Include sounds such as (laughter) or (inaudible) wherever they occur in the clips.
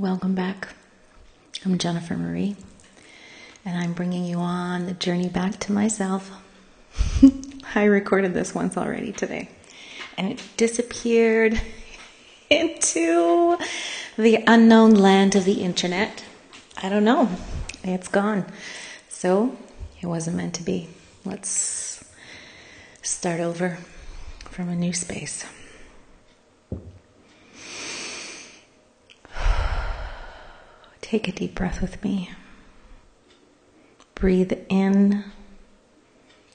Welcome back. I'm Jennifer Marie, and I'm bringing you on the journey back to myself. (laughs) I recorded this once already today, and it disappeared (laughs) into the unknown land of the internet. I don't know. It's gone. So it wasn't meant to be. Let's start over from a new space. Take a deep breath with me. Breathe in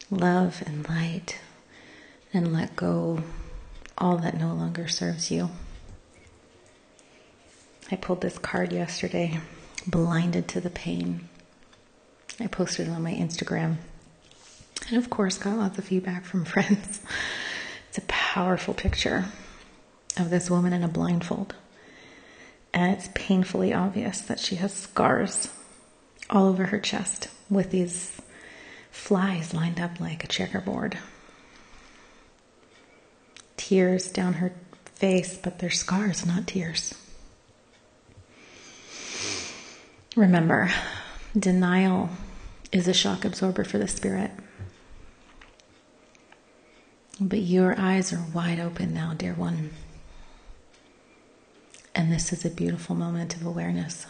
love and light and let go all that no longer serves you. I pulled this card yesterday, blinded to the pain. I posted it on my Instagram. And of course, got lots of feedback from (laughs) friends. It's a powerful picture of this woman in a blindfold and it's painfully obvious that she has scars all over her chest with these flies lined up like a checkerboard. Tears down her face, but they're scars, not tears. Remember, denial is a shock absorber for the spirit. But your eyes are wide open now, dear one. And this is a beautiful moment of awareness.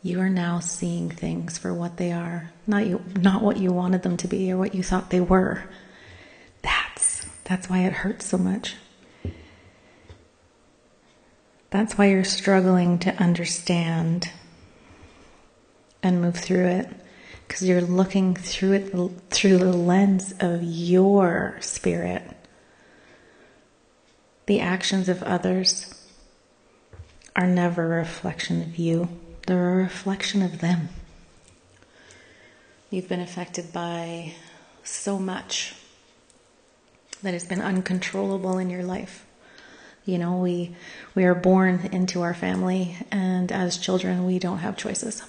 You are now seeing things for what they are, not you, not what you wanted them to be or what you thought they were. That's that's why it hurts so much. That's why you're struggling to understand and move through it because you're looking through it through the lens of your spirit. The actions of others are never a reflection of you, they're a reflection of them. You've been affected by so much that has been uncontrollable in your life. You know, we we are born into our family and as children we don't have choices.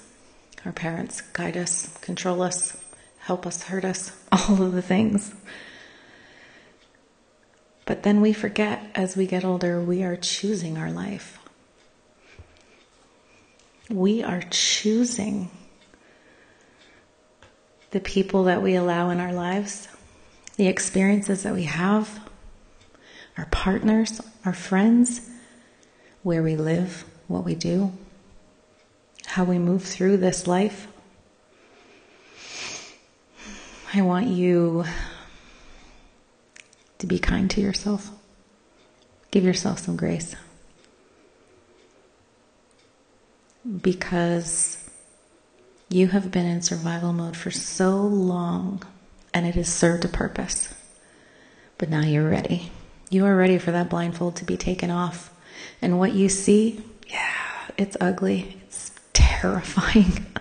Our parents guide us, control us, help us, hurt us, (laughs) all of the things. But then we forget as we get older, we are choosing our life we are choosing the people that we allow in our lives, the experiences that we have, our partners, our friends, where we live, what we do, how we move through this life. I want you to be kind to yourself. Give yourself some grace. Because you have been in survival mode for so long and it has served a purpose. But now you're ready. You are ready for that blindfold to be taken off. And what you see, yeah, it's ugly. It's terrifying. (laughs)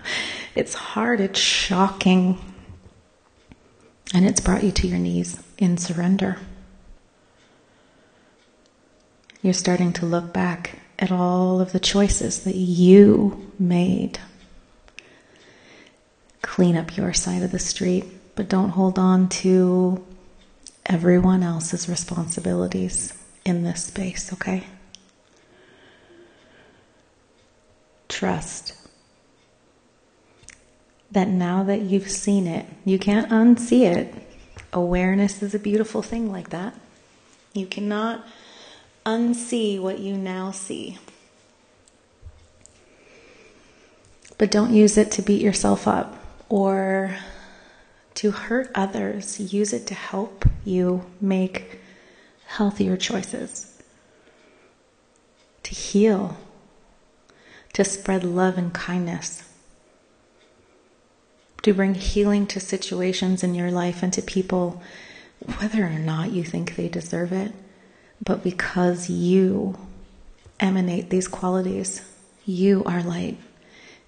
It's hard. It's shocking. And it's brought you to your knees in surrender. You're starting to look back at all of the choices that you made. Clean up your side of the street, but don't hold on to everyone else's responsibilities in this space, okay? Trust that now that you've seen it, you can't unsee it. Awareness is a beautiful thing like that. You cannot unsee what you now see. But don't use it to beat yourself up or to hurt others. Use it to help you make healthier choices, to heal, to spread love and kindness, to bring healing to situations in your life and to people, whether or not you think they deserve it but because you emanate these qualities, you are light,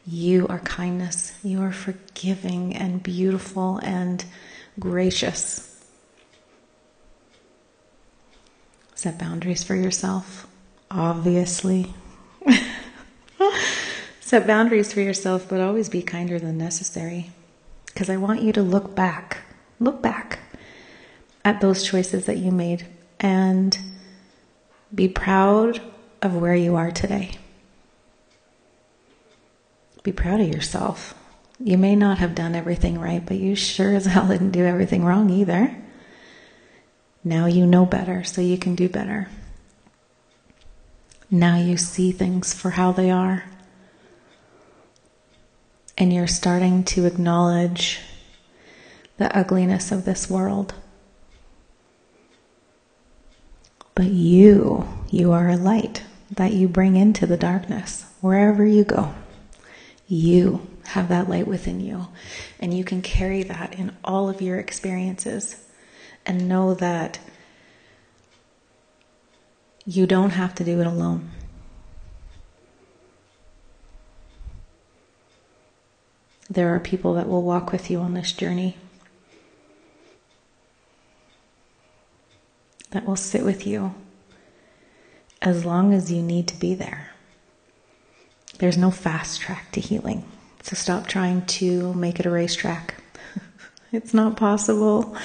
you are kindness, you are forgiving and beautiful and gracious. Set boundaries for yourself, obviously. (laughs) Set boundaries for yourself, but always be kinder than necessary. Because I want you to look back, look back at those choices that you made and be proud of where you are today. Be proud of yourself. You may not have done everything right, but you sure as hell didn't do everything wrong either. Now you know better, so you can do better. Now you see things for how they are. And you're starting to acknowledge the ugliness of this world. But you, you are a light that you bring into the darkness wherever you go. You have that light within you, and you can carry that in all of your experiences and know that you don't have to do it alone. There are people that will walk with you on this journey, that will sit with you as long as you need to be there. There's no fast track to healing. So stop trying to make it a racetrack. (laughs) it's not possible.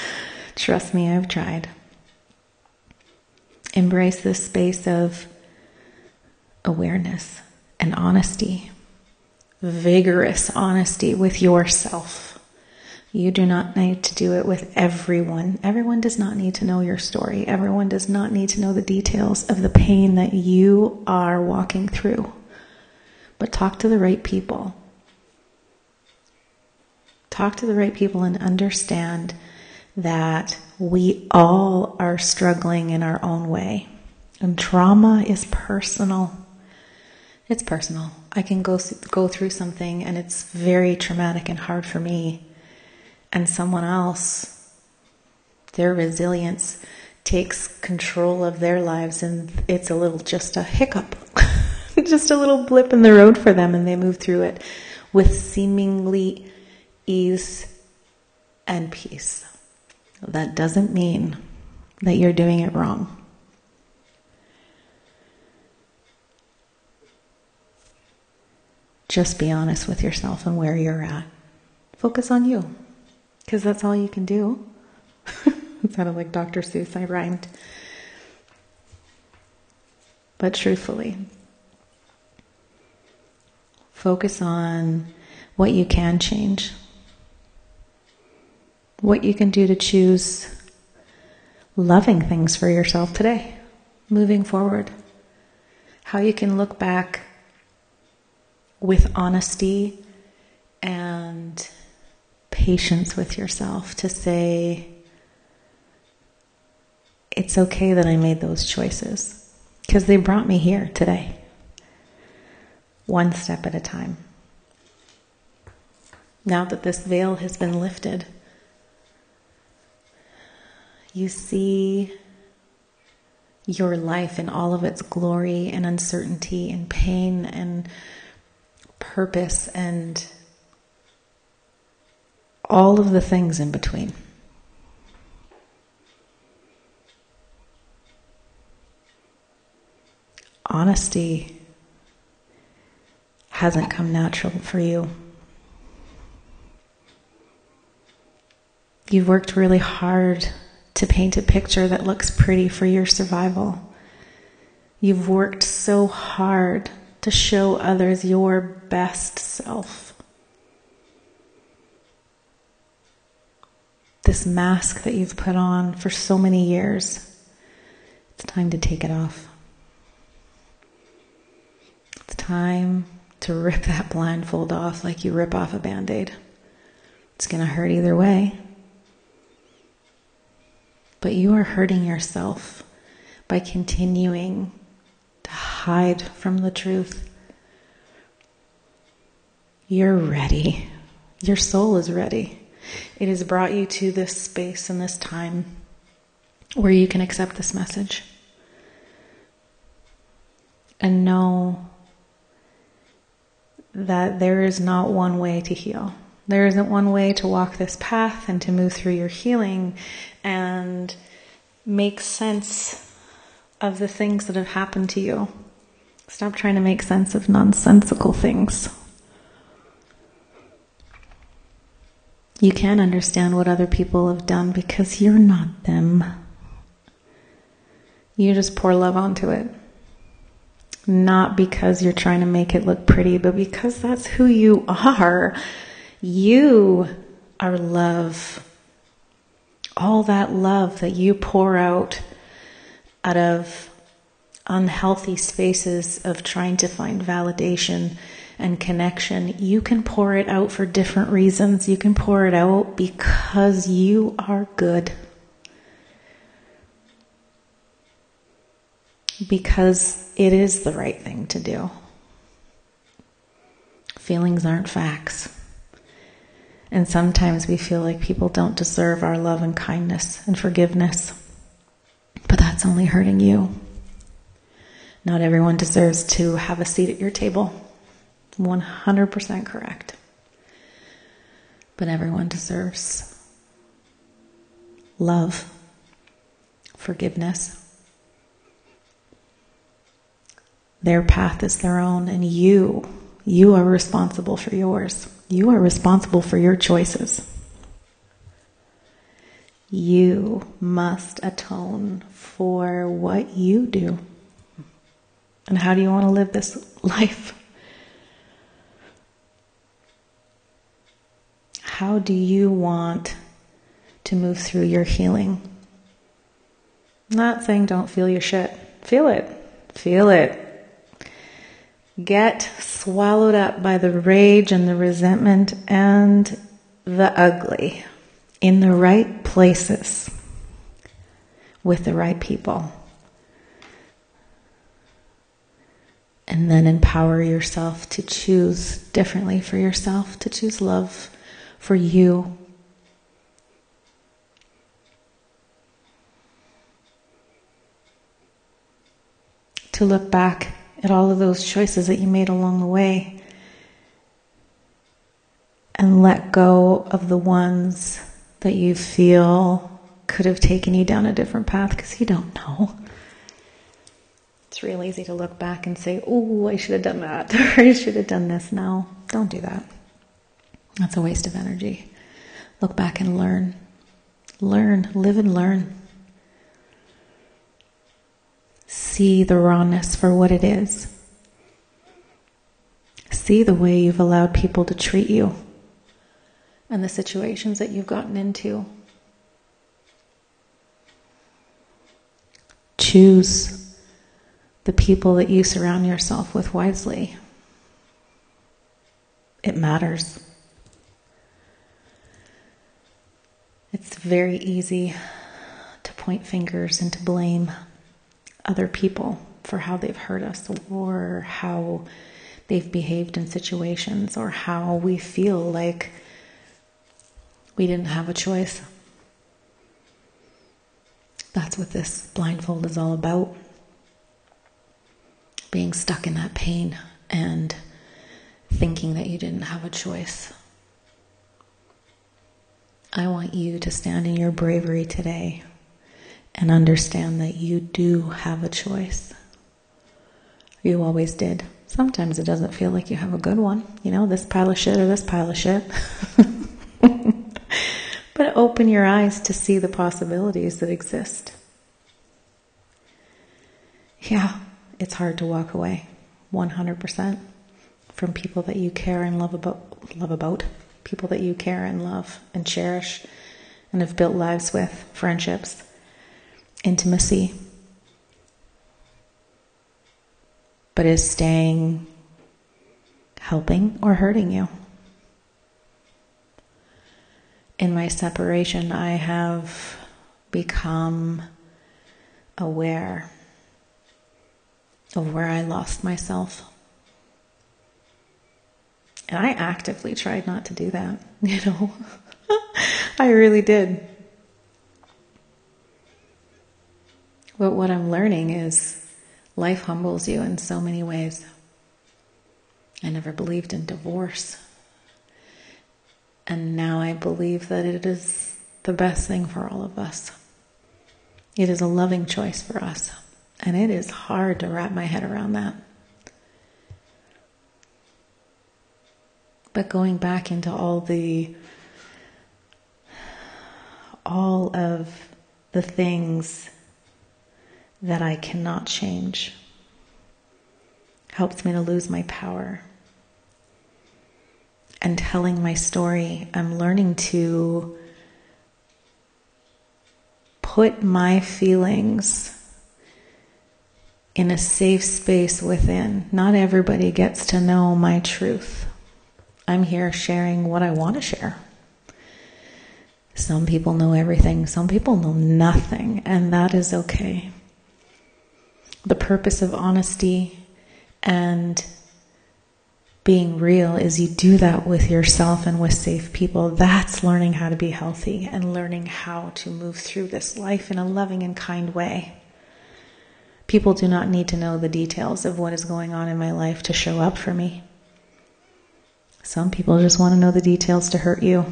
Trust me, I've tried. Embrace this space of awareness and honesty, vigorous honesty with yourself. You do not need to do it with everyone. Everyone does not need to know your story. Everyone does not need to know the details of the pain that you are walking through. But talk to the right people. Talk to the right people and understand that we all are struggling in our own way. And trauma is personal. It's personal. I can go go through something and it's very traumatic and hard for me. And someone else their resilience takes control of their lives and it's a little just a hiccup. (laughs) just a little blip in the road for them and they move through it with seemingly ease and peace. That doesn't mean that you're doing it wrong. Just be honest with yourself and where you're at. Focus on you, because that's all you can do. (laughs) it sounded like Dr. Seuss, I rhymed. But truthfully, focus on what you can change what you can do to choose loving things for yourself today, moving forward. How you can look back with honesty and patience with yourself to say, it's okay that I made those choices because they brought me here today, one step at a time. Now that this veil has been lifted, you see your life in all of its glory and uncertainty and pain and purpose and all of the things in between. Honesty hasn't come natural for you. You've worked really hard to paint a picture that looks pretty for your survival. You've worked so hard to show others your best self. This mask that you've put on for so many years, it's time to take it off. It's time to rip that blindfold off like you rip off a band aid. It's going to hurt either way. But you are hurting yourself by continuing to hide from the truth. You're ready. Your soul is ready. It has brought you to this space and this time where you can accept this message and know that there is not one way to heal. There isn't one way to walk this path and to move through your healing and make sense of the things that have happened to you. Stop trying to make sense of nonsensical things. You can't understand what other people have done because you're not them. You just pour love onto it. Not because you're trying to make it look pretty, but because that's who you are. You are love. All that love that you pour out out of unhealthy spaces of trying to find validation and connection, you can pour it out for different reasons. You can pour it out because you are good. Because it is the right thing to do. Feelings aren't facts. And sometimes we feel like people don't deserve our love and kindness and forgiveness. But that's only hurting you. Not everyone deserves to have a seat at your table. 100% correct. But everyone deserves love, forgiveness. Their path is their own, and you, you are responsible for yours. You are responsible for your choices. You must atone for what you do. And how do you want to live this (laughs) life? How do you want to move through your healing? not saying don't feel your shit. Feel it. Feel it. Get swallowed up by the rage and the resentment and the ugly in the right places with the right people. And then empower yourself to choose differently for yourself, to choose love for you. To look back at all of those choices that you made along the way and let go of the ones that you feel could have taken you down a different path because you don't know. It's real easy to look back and say, oh, I should have done that, (laughs) or I should have done this. No, don't do that. That's a waste of energy. Look back and learn. Learn, live and learn. See the rawness for what it is. See the way you've allowed people to treat you and the situations that you've gotten into. Choose the people that you surround yourself with wisely. It matters. It's very easy to point fingers and to blame other people for how they've hurt us or how they've behaved in situations or how we feel like we didn't have a choice. That's what this blindfold is all about. Being stuck in that pain and thinking that you didn't have a choice. I want you to stand in your bravery today and understand that you do have a choice. You always did. Sometimes it doesn't feel like you have a good one. You know, this pile of shit or this pile of shit. (laughs) but open your eyes to see the possibilities that exist. Yeah, it's hard to walk away 100% from people that you care and love about, love about, people that you care and love and cherish and have built lives with, friendships, intimacy. But is staying helping or hurting you? in my separation, I have become aware of where I lost myself. And I actively tried not to do that, (laughs) you know. I really did. But what I'm learning is life humbles you in so many ways. I never believed in divorce. And now I believe that it is the best thing for all of us. It is a loving choice for us. And it is hard to wrap my head around that. But going back into all the all of the things that I cannot change. helps me to lose my power. And telling my story, I'm learning to put my feelings in a safe space within. Not everybody gets to know my truth. I'm here sharing what I want to share. Some people know everything, some people know nothing, and that is okay. The purpose of honesty and being real is you do that with yourself and with safe people. That's learning how to be healthy and learning how to move through this life in a loving and kind way. People do not need to know the details of what is going on in my life to show up for me. Some people just want to know the details to hurt you.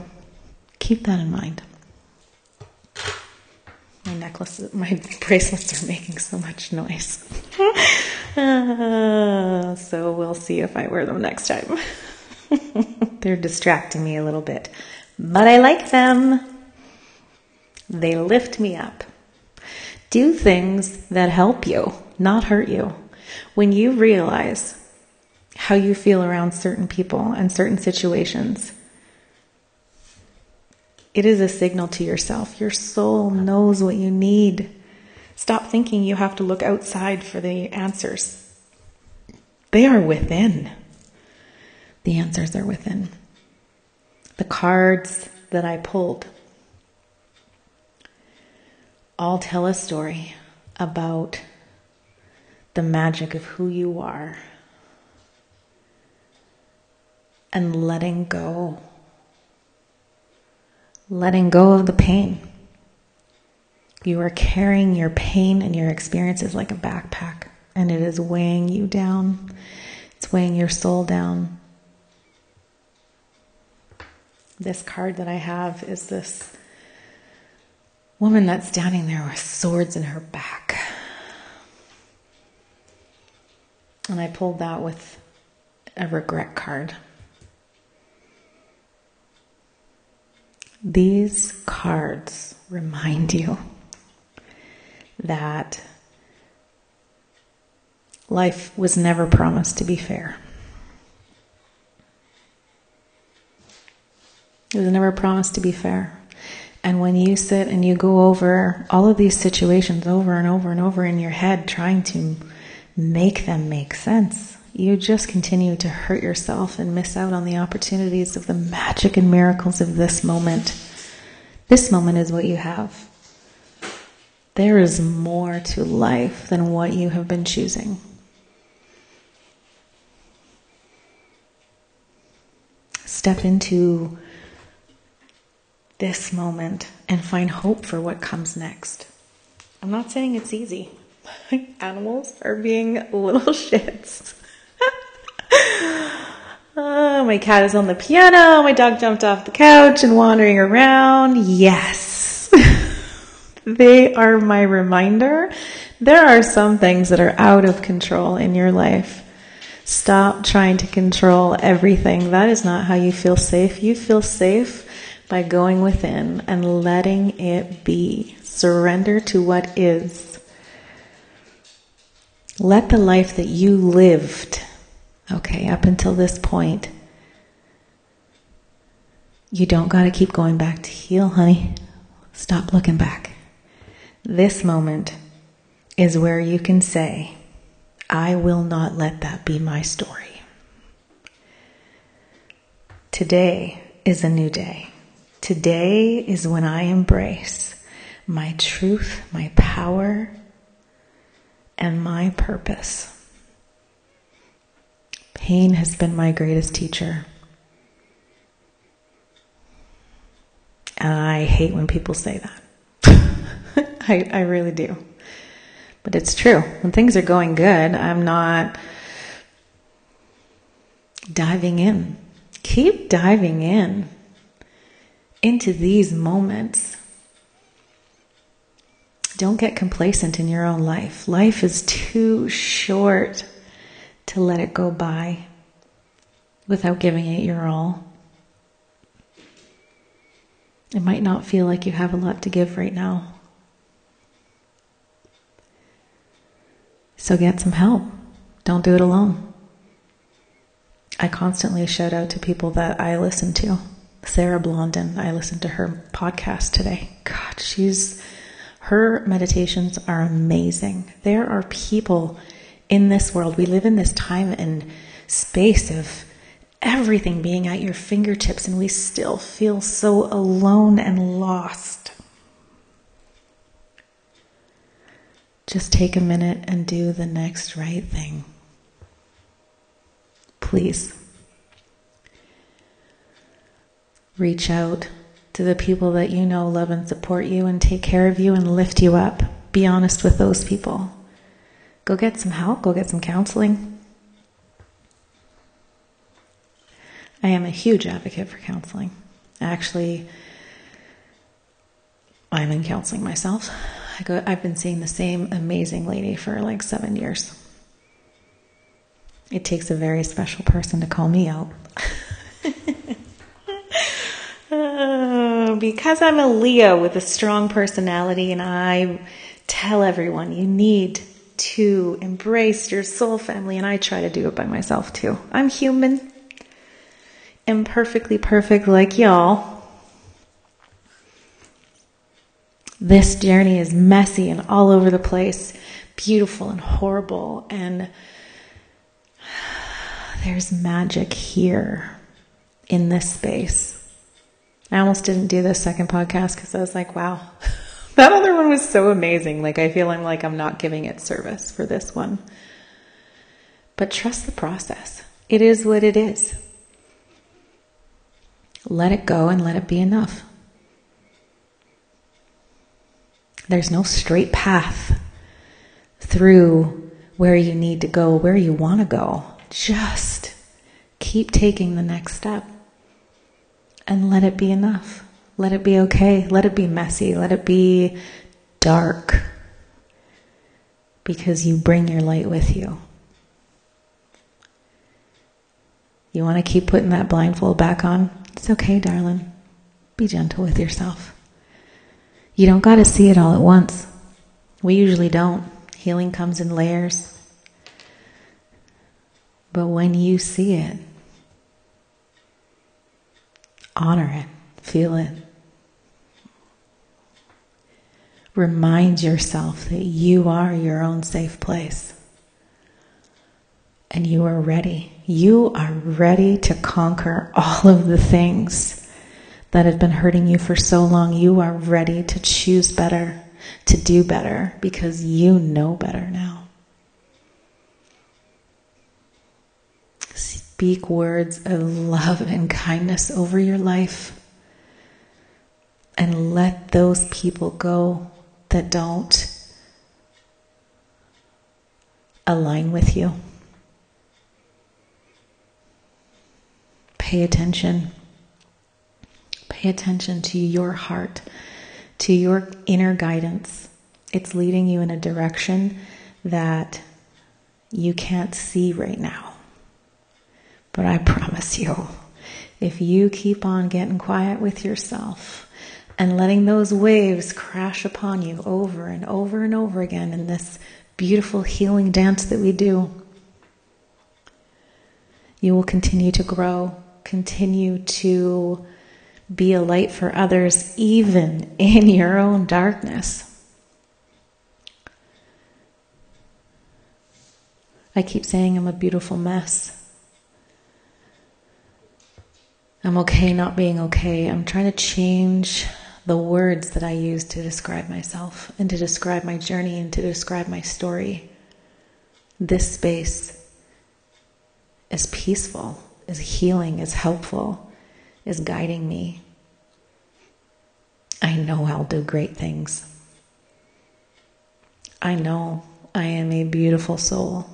Keep that in mind. My necklaces, my (laughs) bracelets are making so much noise. (laughs) so we'll see if I wear them next time. (laughs) They're distracting me a little bit, but I like them. They lift me up. Do things that help you, not hurt you. When you realize how you feel around certain people and certain situations. It is a signal to yourself. Your soul knows what you need. Stop thinking you have to look outside for the answers. They are within. The answers are within. The cards that I pulled all tell a story about the magic of who you are and letting go. Letting go of the pain. You are carrying your pain and your experiences like a backpack, and it is weighing you down. It's weighing your soul down. This card that I have is this woman that's standing there with swords in her back. And I pulled that with a regret card. These cards remind you that life was never promised to be fair. It was never promised to be fair. And when you sit and you go over all of these situations over and over and over in your head, trying to make them make sense, you just continue to hurt yourself and miss out on the opportunities of the magic and miracles of this moment. This moment is what you have. There is more to life than what you have been choosing. Step into this moment and find hope for what comes next. I'm not saying it's easy. (laughs) Animals are being little (laughs) shits. (sighs) Oh, my cat is on the piano. My dog jumped off the couch and wandering around. Yes. (laughs) they are my reminder. There are some things that are out of control in your life. Stop trying to control everything. That is not how you feel safe. You feel safe by going within and letting it be. Surrender to what is. Let the life that you lived Okay, up until this point, you don't got to keep going back to heal, honey. Stop looking back. This moment is where you can say, I will not let that be my story. Today is a new day. Today is when I embrace my truth, my power, and my purpose. Pain has been my greatest teacher. I hate when people say that. (laughs) I, I really do. But it's true. When things are going good, I'm not diving in. Keep diving in into these moments. Don't get complacent in your own life. Life is too short to let it go by without giving it your all. It might not feel like you have a lot to give right now. So get some help. Don't do it alone. I constantly shout out to people that I listen to. Sarah Blondin, I listened to her podcast today. God, she's her meditations are amazing. There are people in this world. We live in this time and space of everything being at your fingertips, and we still feel so alone and lost. Just take a minute and do the next right thing. Please. Reach out to the people that you know love and support you and take care of you and lift you up. Be honest with those people. Go get some help, go get some counseling. I am a huge advocate for counseling. Actually, I'm in counseling myself. I go, I've been seeing the same amazing lady for like seven years. It takes a very special person to call me out. (laughs) because I'm a Leo with a strong personality, and I tell everyone you need to embrace your soul family, and I try to do it by myself too. I'm human, imperfectly perfect like y'all. This journey is messy and all over the place, beautiful and horrible, and (sighs) there's magic here in this space. I almost didn't do this second podcast because I was like, wow, (laughs) that other one was so amazing. Like, I feel I'm like I'm not giving it service for this one. But trust the process. It is what it is. Let it go and let it be enough. There's no straight path through where you need to go, where you want to go. Just keep taking the next step and let it be enough. Let it be okay. Let it be messy. Let it be dark because you bring your light with you. You want to keep putting that blindfold back on? It's okay, darling. Be gentle with yourself. You don't got to see it all at once. We usually don't. Healing comes in layers. But when you see it, honor it, feel it. Remind yourself that you are your own safe place. And you are ready. You are ready to conquer all of the things that have been hurting you for so long, you are ready to choose better, to do better, because you know better now. Speak words of love and kindness over your life and let those people go that don't align with you. Pay attention. Pay attention to your heart, to your inner guidance. It's leading you in a direction that you can't see right now. But I promise you, if you keep on getting quiet with yourself and letting those waves crash upon you over and over and over again in this beautiful healing dance that we do, you will continue to grow, continue to be a light for others, even in your own darkness. I keep saying I'm a beautiful mess. I'm okay not being okay. I'm trying to change the words that I use to describe myself and to describe my journey and to describe my story. This space is peaceful, is healing, is helpful is guiding me. I know I'll do great things. I know I am a beautiful soul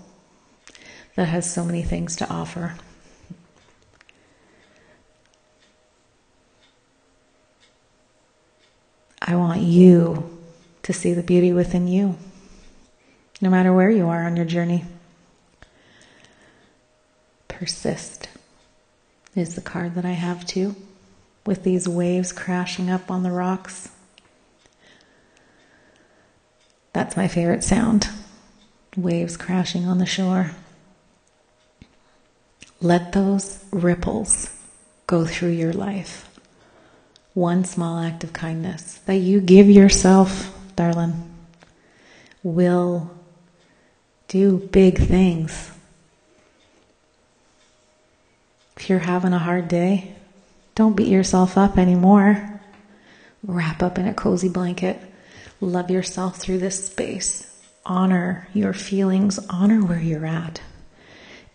that has so many things to offer. I want you to see the beauty within you, no matter where you are on your journey. Persist is the card that I have too, with these waves crashing up on the rocks. That's my favorite sound waves crashing on the shore. Let those ripples go through your life. One small act of kindness that you give yourself, darling, will do big things. If you're having a hard day, don't beat yourself up anymore. Wrap up in a cozy blanket. Love yourself through this space. Honor your feelings. Honor where you're at.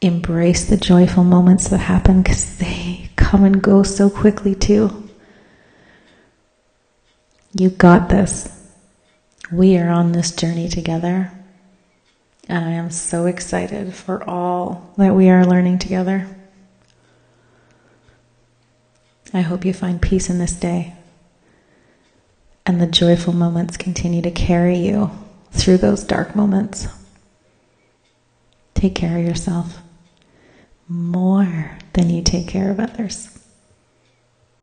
Embrace the joyful moments that happen because they come and go so quickly, too. You got this. We are on this journey together. And I am so excited for all that we are learning together. I hope you find peace in this day and the joyful moments continue to carry you through those dark moments. Take care of yourself more than you take care of others.